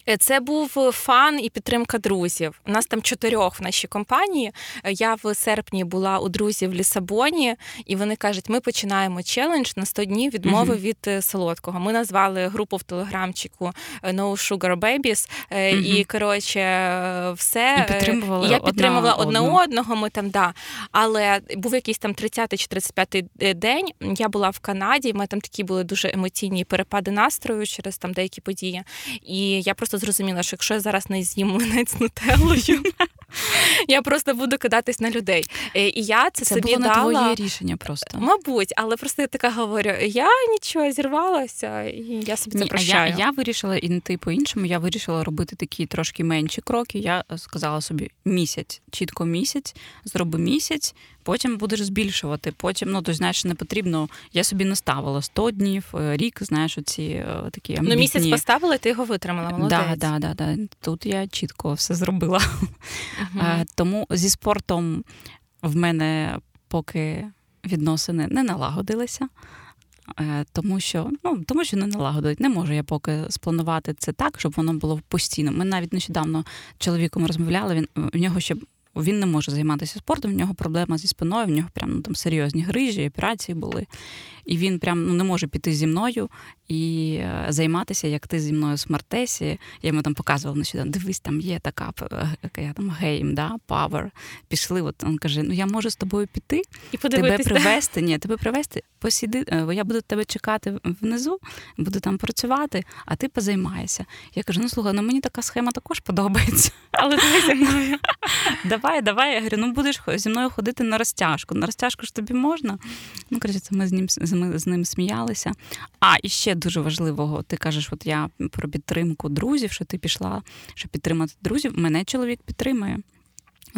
Е, це був е, фан і підтримка друзів. У нас там чотирьох в нашій компанії. Е, я в серпні була у друзів в Лісабоні, і вони кажуть: ми починаємо челендж на 100 днів відмови uh-huh. від солодкого. Ми назвали групу в телеграмчику No Sugar Babies. Uh-huh. І коротше, все і підтримували я підтримувала одне одну. одного. Ми там да. Але був якийсь там 30 чи 35 день. Я була в Канаді. Ми там такі були дуже емоційні перепади настрою через там деякі події. І я просто зрозуміла, що якщо я зараз не з'їм млинець з нутеллою, <laughs> я просто буду кидатись на людей. Е, і я це, це собі було дала... не твоє рішення просто. Мабуть, але просто я така говорю: я нічого зірвалася, і я собі це прощаю. А я, я вирішила і не ти по-іншому, я вирішила робити такі трошки менші кроки. Я сказала собі місяць, чітко місяць, зроби місяць, потім будеш збільшувати. Потім, ну то знаєш, не потрібно. Я собі не ставила 100 днів, е, рік, знаєш, оці е, такі амбітні. Ну місяць поставила, ти його витримала. молодець. Да, да, да, да. Тут я чітко все зробила. Uh-huh. Тому зі спортом в мене поки відносини не налагодилися. Тому що ну тому що не налагодить. Не можу я поки спланувати це так, щоб воно було постійно. Ми навіть нещодавно чоловіком розмовляли. Він в нього ще він не може займатися спортом, в нього проблема зі спиною, в нього прям ну, там серйозні грижі, операції були. І він прям ну, не може піти зі мною і е, займатися, як ти зі мною в смартесі. Я йому там показувала нещодавно, дивись, там є така я там гейм, да, power. Пішли. От він каже: Ну я можу з тобою піти і тебе привезти. Ні, тебе привезти, посіди, е, я буду тебе чекати внизу, буду там працювати, а ти позаймаєшся. Я кажу: ну слухай, ну мені така схема також подобається. Але давай зі мною. <laughs> Давай, давай. Я говорю, ну будеш зі мною ходити на розтяжку. На розтяжку ж тобі можна. Ну, коротше, ми з ним з ним сміялися. А і ще дуже важливого, ти кажеш, от я про підтримку друзів, що ти пішла, щоб підтримати друзів. Мене чоловік підтримує.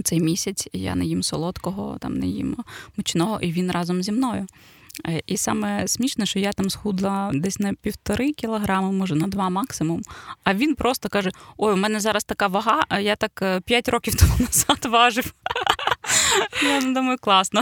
Цей місяць я не їм солодкого, там не їм мучного, і він разом зі мною. Е, і саме смішне, що я там схудла десь на півтори кілограми, може на два максимум. А він просто каже: Ой, у мене зараз така вага, а я так е, п'ять років <laughs> тому назад важив. Я думаю, класно.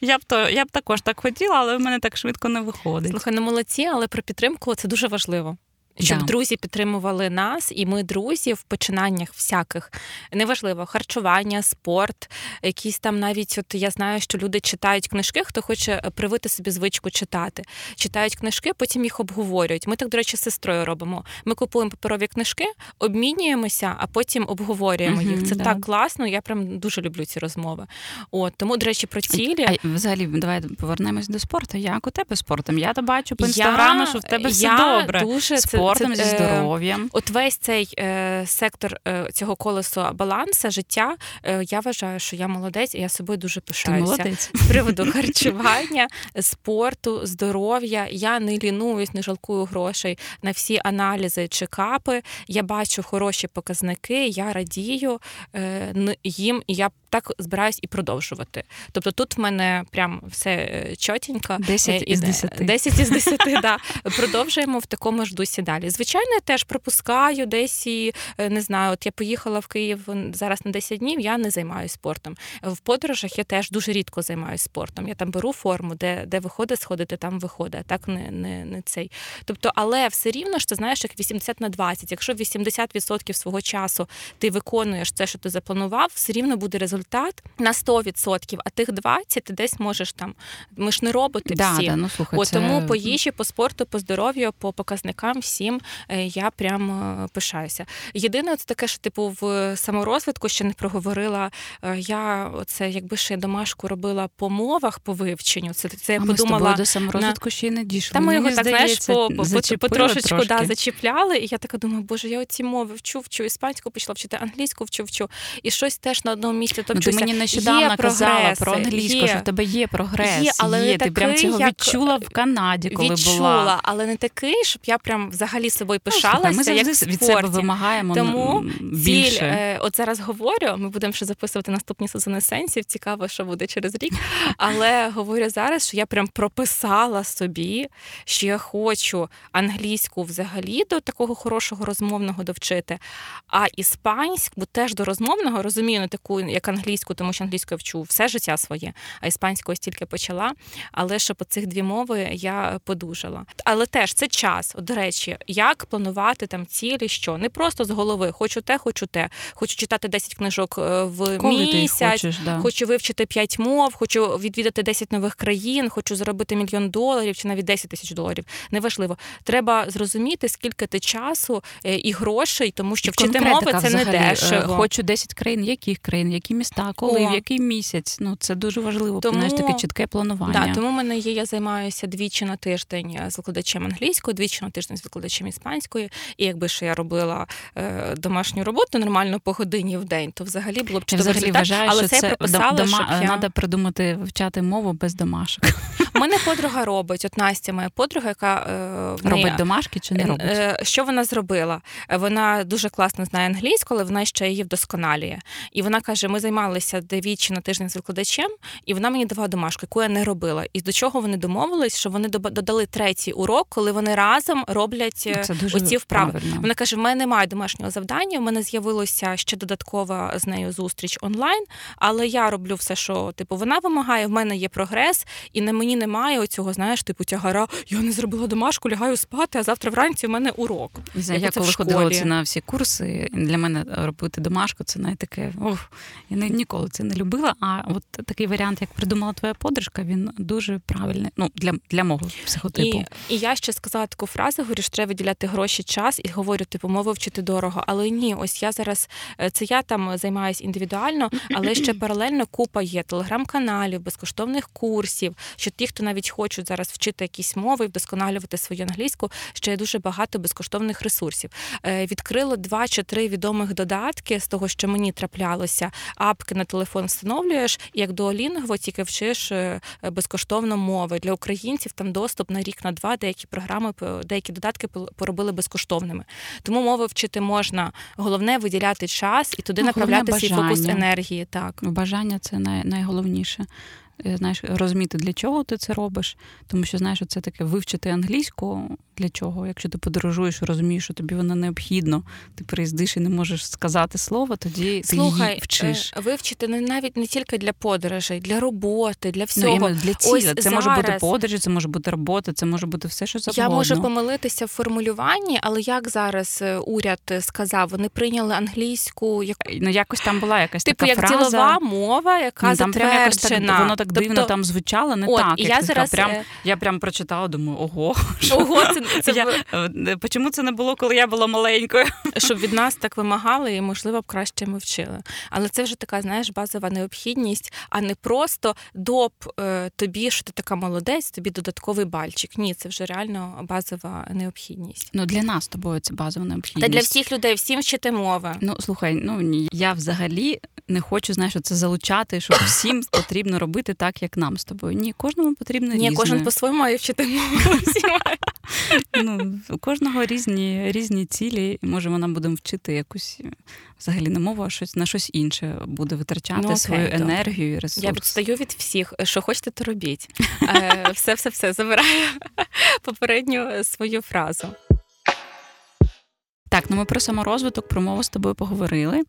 Я б то я б також так хотіла, але в мене так швидко не виходить. Слухай, ну молодці, але про підтримку це дуже важливо щоб да. друзі підтримували нас, і ми друзі в починаннях всяких неважливо харчування, спорт, якісь там навіть от я знаю, що люди читають книжки, хто хоче привити собі звичку читати. Читають книжки, потім їх обговорюють. Ми так, до речі, з сестрою робимо. Ми купуємо паперові книжки, обмінюємося, а потім обговорюємо їх. Це да. так класно. Я прям дуже люблю ці розмови. От тому, до речі, про цілі а, взагалі давай повернемось до спорту. Як у тебе спортом? Я то бачу по інстаграму, що в тебе все я добре. Дуже це спортом, це, зі здоров'ям. От весь цей е, сектор е, цього колесу балансу, життя. Е, я вважаю, що я молодець, і я собою дуже пишаюся з приводу харчування, спорту, здоров'я. Я не лінуюсь, не жалкую грошей на всі аналізи, чекапи. Я бачу хороші показники, я радію е, їм, і я так збираюсь і продовжувати. Тобто тут в мене прям все е, чотенько. 10 із 10. 10 із 10, <laughs> да. Продовжуємо в такому ж дусі далі. Звичайно, я теж пропускаю десь і е, не знаю, от я поїхала в Київ зараз на 10 днів, я не займаюся спортом. В подорожах я теж дуже рідко займаюся спортом. Я там беру форму, де де виходить сходити, там виходить. а Так не не, не цей. Тобто, але все рівно ж ти знаєш, як 80 на 20. Якщо 80% свого часу ти виконуєш це, що ти запланував, все рівно буде результат на 100%, а тих 20 ти десь можеш там. Ми ж не роботи да, всі. Да, ну, слухай, це... Тому по їжі, по спорту, по здоров'ю, по показникам всім Е, я прям е, пишаюся. Єдине, це таке, що типу в саморозвитку ще не проговорила. Е, я оце, якби ще домашку робила по мовах по вивченню. Це це я а подумала ми з до саморозвитку на... ще й не дійшли. Та ми його так знаєш по, по, потрошечку трошки. да, зачіпляли. І я така думаю, боже, я оці мови вчу, вчу іспанську, почала вчити англійську, вчу, вчу. І щось теж на одному місці топчуся. Ну, ти мені нещодавно є казала про англійську, є. що в тебе є прогрес. Є, але є. Не ти прям цього відчула в Канаді, коли відчула, була. але не такий, щоб я прям взагалі собою пишалася. Ну, ми завжди від себе вимагаємо Тому більше. ціль, е, от зараз говорю, ми будемо ще записувати наступні сезони сенсів. Цікаво, що буде через рік. Але говорю зараз, що я прям прописала собі, що я хочу англійську взагалі до такого хорошого розмовного довчити, а іспанську теж до розмовного розумію не таку, як англійську, тому що англійську я вчу все життя своє, а іспанську ось тільки почала. Але щоб цих дві мови я подужала. Але теж це час. От, До речі, як планувати там цілі, що не просто з голови, хочу те, хочу те, хочу читати 10 книжок е, в Коли місяць, хочеш, да. хочу вивчити 5 мов, хочу відвідати 10 нових країн, хочу заробити мільйон доларів чи навіть 10 тисяч доларів. Неважливо. Треба зрозуміти, скільки ти часу е, і грошей, тому що вчити мови це взагалі. не дешево. Хочу 10 країн, яких країн, які міста, коли, О. в який місяць. Ну це дуже важливо. Тому, знаєш, таке чітке планування. Да, тому мене є. Я займаюся двічі на тиждень з викладачем англійської, двічі на тиждень з викладачем іспанської. І якби ще я робила е, домашню роботу нормально по годині в день, то взагалі було б чудово взагалі вважаю, але що це, це приписала, дома, щоб я... треба придумати вивчати мову без домашок. <laughs> У мене подруга робить. От Настя, моя подруга, яка е, робить неї, домашки чи не е, робить? Е, що вона зробила? Вона дуже класно знає англійську, але вона ще її вдосконалює. І вона каже: ми займалися двічі на тиждень з викладачем, і вона мені давала домашку, яку я не робила. І до чого вони домовились, що вони додали третій урок, коли вони разом роблять е, Це оці вправи. Правильно. Вона каже: в мене немає домашнього завдання. в мене з'явилося ще додаткова з нею зустріч онлайн, але я роблю все, що типу вона вимагає. В мене є прогрес, і на мені немає оцього, знаєш, типу тягара, я не зробила домашку, лягаю спати, а завтра вранці в мене урок. Я, я коли ходила на всі курси, для мене робити домашку це не таке. Ох, я не, ніколи це не любила. А от такий варіант, як придумала твоя подружка, він дуже правильний. Ну, для для мого психотипу. І і я ще сказала таку фразу: говорю, що треба виділяти гроші, час і говорю, типу, мову вчити дорого. Але ні, ось я зараз е, це я там займаюся індивідуально, але ще <clears throat> паралельно купа є телеграм-каналів, безкоштовних курсів. Що ті, хто навіть хочуть зараз вчити якісь мови, вдосконалювати свою англійську, ще є дуже багато безкоштовних ресурсів. Е, відкрило два чи три відомих додатки з того, що мені траплялося. Апки на телефон встановлюєш, і як до Олінгво тільки вчиш е, безкоштовно мови для українців. Там доступ на рік на два. Деякі програми деякі додатки поробили безкоштовними. Тому мови вчити можна. Головне виділяти час і туди ну, направляти свій фокус енергії. Так бажання це най- найголовніше. Е, знаєш, розуміти, для чого ти це робиш, тому що знаєш, це таке вивчити англійську для чого. Якщо ти подорожуєш, розумієш, що тобі воно необхідно, ти приїздиш і не можеш сказати слово, тоді Слухай, ти її вчиш. Е, вивчити не навіть не тільки для подорожей, для роботи, для всього. Ну, для цілі. Ось Це зараз... може бути подорожі, це може бути робота, це може бути все, що завгодно. Я можу помилитися в формулюванні, але як зараз е, уряд сказав, вони прийняли англійську, як ну якось там була якась типу, така як фраза. ділова мова, яка ну, там затверджена. Так, воно так дивно тобто... там звучало, не От, так. Як я зараз... прям я прям прочитала, думаю, ого, <laughs> ого, це це я, е, чому це не було, коли я була маленькою? <laughs> Щоб від нас так вимагали, і можливо б краще ми вчили. Але це вже така, знаєш, базова необхідність, а не просто доп е, тобі, що ти така молодець, тобі додатковий бальчик. Ні, це вже реально базова необхідність. Ну для нас тобою це базова необхідність. Та для всіх людей, всім вчити мови. Ну слухай, ну я взагалі не хочу, знаєш, це залучати, що <laughs> всім потрібно робити так, як нам з тобою. Ні, кожному потрібно Ні, різне. кожен по-своєму має вчити мову. Ну, У кожного різні різні цілі, може вона будемо вчити якусь взагалі не мову, а щось на щось інше буде витрачати ну, окей, свою добре. енергію і ресурс. Я відстаю від всіх, що хочете, то робіть. <laughs> Все, все, все забираю <laughs> попередню свою фразу. Так, ну ми про саморозвиток, про мову з тобою поговорили.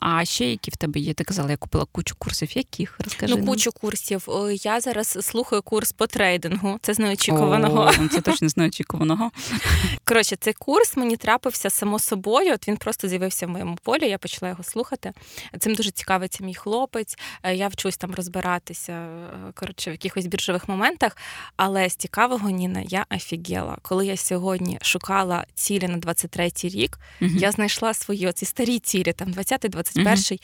А ще які в тебе є? Ти казала, я купила кучу курсів. Яких? Розкажи. Ну, кучу курсів. Я зараз слухаю курс по трейдингу. Це з неочікуваного. О, Це точно з неочікуваного. <laughs> Коротше, цей курс мені трапився само собою. От він просто з'явився в моєму полі. Я почала його слухати. Цим дуже цікавиться мій хлопець. Е, я вчусь там розбиратися е, коротше, в якихось біржових моментах. Але з цікавого Ніна, я офігела. Коли я сьогодні шукала цілі на 23-й рік, угу. я знайшла свої оці старі цілі, там 20-21. Угу.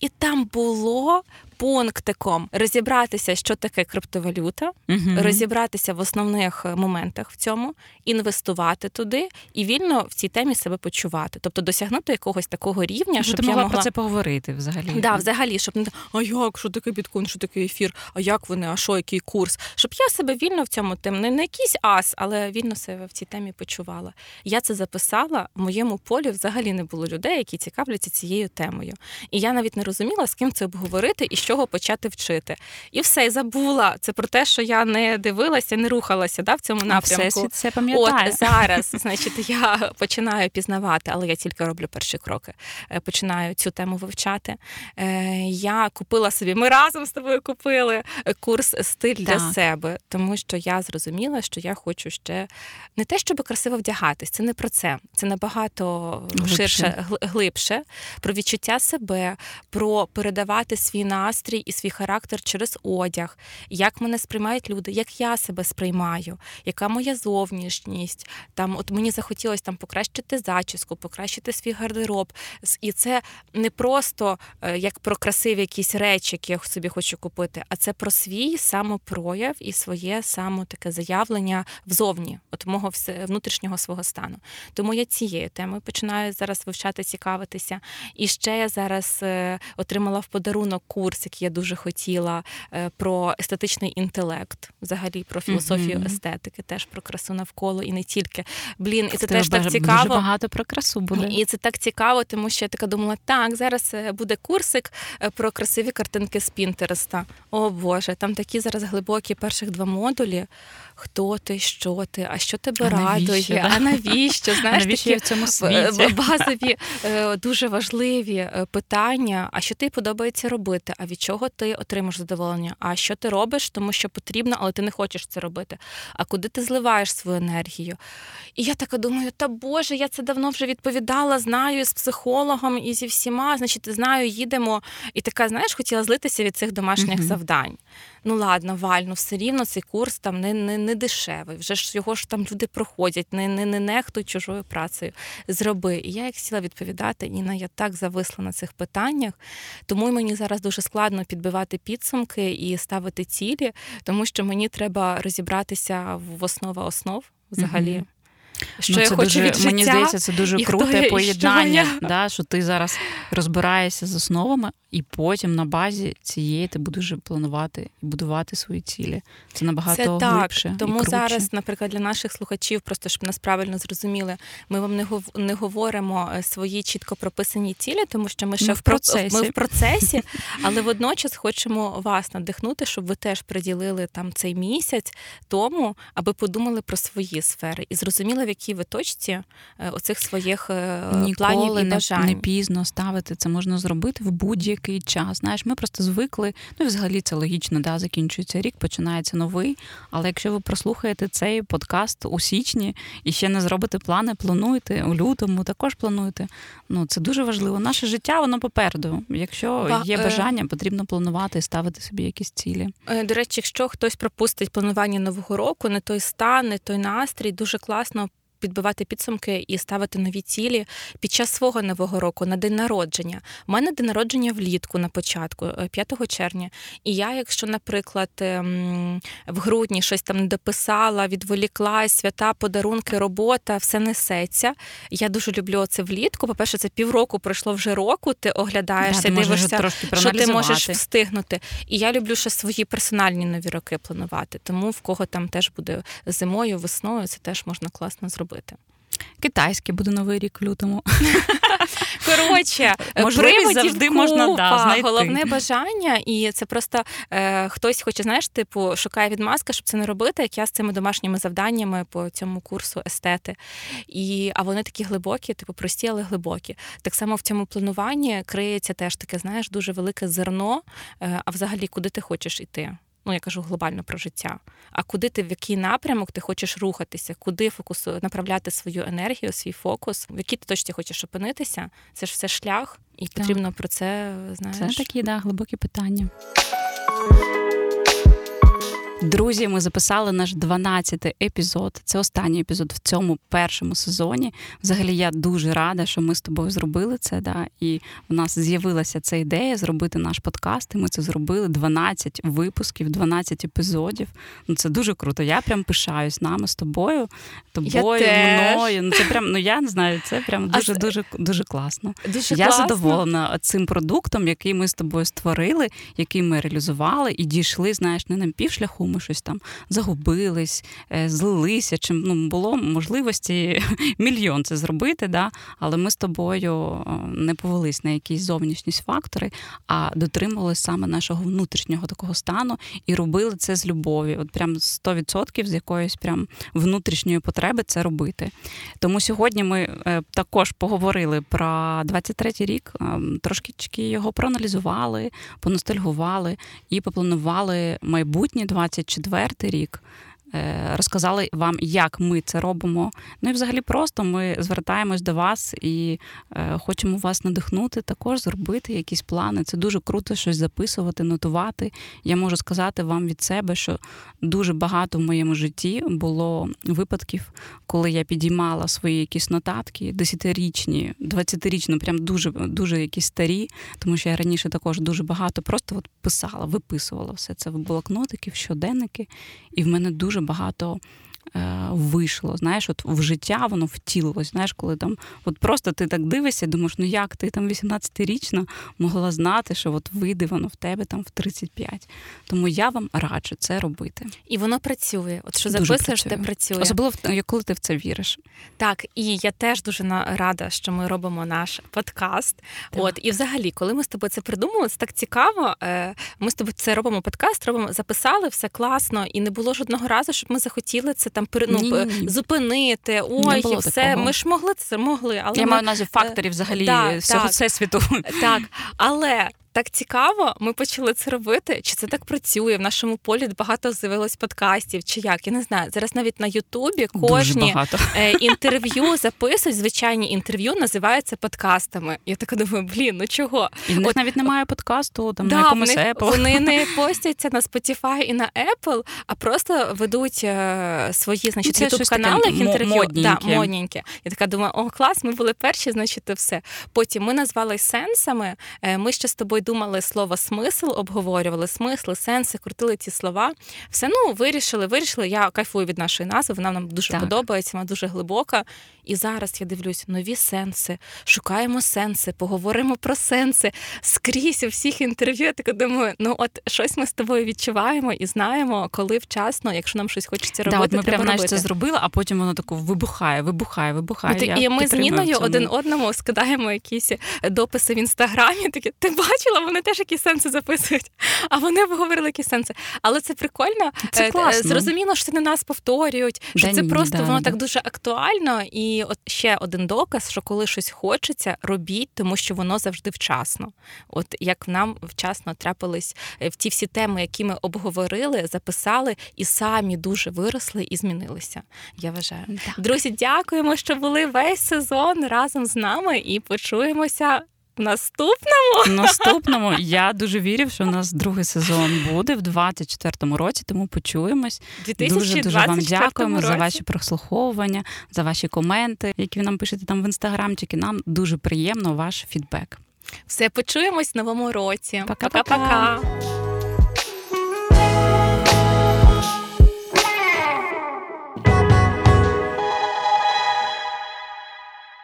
І там було пунктиком розібратися, що таке криптовалюта, угу. розібратися в основних е, моментах в цьому, інвестувати туди і вільно в цій темі себе почувати, тобто досягнути якогось такого рівня, щоб ти я могла, могла про це поговорити взагалі. Да, взагалі, щоб не а як, що таке біткоін, що таке ефір, а як вони, а що, який курс? Щоб я себе вільно в цьому темі, не, не якийсь ас, але вільно себе в цій темі почувала. Я це записала в моєму полі. Взагалі не було людей, які цікавляться цією темою. І я навіть не розуміла, з ким це обговорити і чого почати вчити. І все, і забула. Це про те, що я не дивилася, не рухалася да, в цьому напрямку. Все це пам'ятає. От зараз, <laughs> значить, я починаю пізнавати, але я тільки роблю перші кроки. Е, починаю цю тему вивчати. Е, я купила собі, ми разом з тобою купили курс стиль так. для себе, тому що я зрозуміла, що я хочу ще не те, щоб красиво вдягатись, це не про це. Це набагато глибше. ширше, глибше, про відчуття себе, про передавати свій настрій і свій характер через одяг, як мене сприймають люди, як я себе сприймаю, яка моя зовнішність. Там, от мені захотілося там покращити зачіску, покращити свій гардероб. І це не просто е, як про красиві якісь речі, які я собі хочу купити, а це про свій самопрояв і своє само таке заявлення взовні, от мого внутрішнього свого стану. Тому я цією темою починаю зараз вивчати, цікавитися. І ще я зараз е, отримала в подарунок курс, який я дуже хотіла, е, про естетичний інтелект, взагалі про філософію mm-hmm. естетики, теж про красу навколо і не тільки. Блін, і це, це теж так цікаво. Дуже багато про красу буде. І це так цікаво, тому що я така думала, так, зараз е, буде курсик про красиві картинки з Пінтереста. О Боже, там такі зараз глибокі перших два модулі хто ти, що ти, а що тебе а радує, навіщо, да? а навіщо? Знаєш, а навіщо такі в цьому світі? базові, е, дуже важливі е, питання. А що тобі подобається робити? А від чого ти отримаєш задоволення, а що ти робиш, тому що потрібно, але ти не хочеш це робити. А куди ти зливаєш свою енергію? І я така думаю, та Боже, я це давно вже відповідала, знаю з психологом і зі всіма. Значить, знаю, їдемо. І така, знаєш, хотіла злитися від цих домашніх uh завдань. Ну ладно, Валь, ну все рівно цей курс там не не, не дешевий. Вже ж його ж там люди проходять, не не, не нехтуй чужою працею. Зроби. І я як сіла відповідати, Ніна, я так зависла на цих питаннях, тому мені зараз дуже складно підбивати підсумки і ставити цілі, тому що мені треба розібратися в основа основ взагалі. Mm-hmm. Що ну, я хочу дуже, від життя, Мені здається, це дуже круте поєднання, що, да, що ти зараз розбираєшся з основами, і потім на базі цієї ти будеш планувати і будувати свої цілі. Це набагато це так. глибше Тому і зараз, наприклад, для наших слухачів, просто щоб нас правильно зрозуміли, ми вам не не говоримо е, свої чітко прописані цілі, тому що ми ще ми в процесі, ми в процесі, <laughs> але водночас хочемо вас надихнути, щоб ви теж приділили там цей місяць тому, аби подумали про свої сфери і зрозуміли, в якій ви точці е, оцих своїх е, Ніколи планів і бажань. не пізно ставити це можна зробити в будь-який час. Знаєш, ми просто звикли. Ну і взагалі це логічно, да, закінчується рік, починається новий. Але якщо ви прослухаєте цей подкаст у січні і ще не зробите плани, плануйте у лютому, також плануйте. Ну це дуже важливо. Наше життя воно попереду. Якщо є е, бажання, потрібно планувати і ставити собі якісь цілі. До речі, якщо хтось пропустить планування нового року, не той стан, не той настрій, дуже класно підбивати підсумки і ставити нові цілі під час свого нового року на день народження. У мене день народження влітку на початку, 5 е, червня. І я, якщо, наприклад, ем, в грудні щось там не дописала, відволіклась, свята, подарунки, робота, все несеться. Я дуже люблю це влітку. По-перше, це півроку пройшло вже року. Ти оглядаєшся, да, дивишся, що ти можеш встигнути. І я люблю ще свої персональні нові роки планувати. Тому в кого там теж буде зимою, весною, це теж можна класно зробити робити. Китайський буде новий рік в лютому. <laughs> Коротше, можливість завжди купа, можна да, знайти. головне бажання, і це просто е, хтось хоче, знаєш, типу, шукає відмазка, щоб це не робити, як я з цими домашніми завданнями по цьому курсу естети. І, А вони такі глибокі, типу прості, але глибокі. Так само в цьому плануванні криється теж таке, знаєш, дуже велике зерно. Е, а взагалі, куди ти хочеш іти? Ну я кажу глобально про життя. А куди ти в який напрямок ти хочеш рухатися, куди фокусу направляти свою енергію, свій фокус, в якій ти точці хочеш опинитися? Це ж все шлях, і потрібно про це знаєш. Це такі да, глибокі питання. Друзі, ми записали наш 12-й епізод. Це останній епізод в цьому першому сезоні. Взагалі, я дуже рада, що ми з тобою зробили це. Да, І в нас з'явилася ця ідея зробити наш подкаст. І ми це зробили 12 випусків, 12 епізодів. Ну це дуже круто. Я прям пишаюсь нами з тобою, тобою, я мною. Ну це прям ну я не знаю. Це прям дуже а дуже дуже класно. Дуже я класно. задоволена цим продуктом, який ми з тобою створили, який ми реалізували і дійшли, знаєш, не на півшляху ми щось там загубились, е, злилися. Чим ну, було можливості <laughs> мільйон це зробити, да? але ми з тобою е, не повелись на якісь зовнішні фактори, а дотримувалися саме нашого внутрішнього такого стану і робили це з любові. От прям 100% з якоїсь прям внутрішньої потреби це робити. Тому сьогодні ми е, також поговорили про 23-й рік, трошки його проаналізували, поностальгували і попланували майбутнє 20 2024 рік. Е, розказали вам, як ми це робимо. Ну і взагалі просто ми звертаємось до вас і е, хочемо вас надихнути, також зробити якісь плани. Це дуже круто щось записувати, нотувати. Я можу сказати вам від себе, що дуже багато в моєму житті було випадків, коли я підіймала свої якісь нотатки, десятирічні, двадцятирічні, прям дуже дуже якісь старі, тому що я раніше також дуже багато просто от писала, виписувала все це в блокнотики, в щоденники, і в мене дуже багато Е, вийшло. Знаєш, от в життя воно втілилось. Знаєш, коли там от просто ти так дивишся, думаєш, ну як ти там 18-річна могла знати, що от вийде воно в тебе там в 35. Тому я вам раджу це робити. І воно працює. От що записуєш, те працює. Особливо коли ти в це віриш. Так, і я теж дуже рада, що ми робимо наш подкаст. Так. От і взагалі, коли ми з тобою це придумали, це так цікаво. Е, ми з тобою це робимо подкаст, робимо, записали все класно, і не було жодного разу, щоб ми захотіли це там ну, ні, ні, ні. зупинити. Ой, і все. Такого. Ми ж могли це могли. Але Я ми... маю на увазі факторів взагалі да, всього так, всесвіту. Так, але так цікаво, ми почали це робити. Чи це так працює? В нашому полі багато з'явилось подкастів, чи як? Я не знаю. Зараз навіть на Ютубі кожні е, інтерв'ю записують, звичайні інтерв'ю називаються подкастами. Я така думаю, блін, ну чого? І в них От, навіть немає подкасту, там да, на якомусь них, Apple. Вони не <laughs> постяться на Spotify і на Apple, а просто ведуть е, свої, значить, Ну, ютуб канали інтерв'ю. Модненьке. Да. Я така думаю, о, клас, ми були перші, значить, все. Потім ми назвали сенсами. Е, Ми ще з тобою думали слово смисл, обговорювали смисли, сенси, крутили ці слова. Все ну вирішили, вирішили. Я кайфую від нашої назви. Вона нам дуже Так. подобається, вона дуже глибока. І зараз я дивлюсь нові сенси, шукаємо сенси, поговоримо про сенси скрізь у всіх інтерв'ю. Я така думаю, ну от щось ми з тобою відчуваємо і знаємо, коли вчасно, якщо нам щось хочеться робити, Да, от ми треба прямо робити. це зробили, а потім воно тако вибухає, вибухає, вибухає. Ну, ти- Я і ми з Ніною один одному скидаємо якісь дописи в інстаграмі. Такі ти бачила, вони теж якісь сенси записують. А вони обговорили якісь сенси. Але це прикольно. Це Е, класно. Зрозуміло, що це не нас повторюють, що Да це ні, просто да, воно да. так дуже актуально. І от ще один доказ, що коли щось хочеться, робіть, тому що воно завжди вчасно. От як нам вчасно трапились е, в ті всі теми, які ми обговорили, записали і самі дуже виросли і змінилися. Я вважаю. Друзі, дякуємо, що були весь сезон разом з нами і почуємося наступному. В <laughs> наступному я дуже вірю, що у нас другий сезон буде в 24-му році, тому почуємось. Дуже дуже вам 2024 дякуємо за ваші прослуховування, за ваші коменти, які ви нам пишете там в інстаграмчики. Нам дуже приємно ваш фідбек. Все почуємось в новому році. Пока-пока.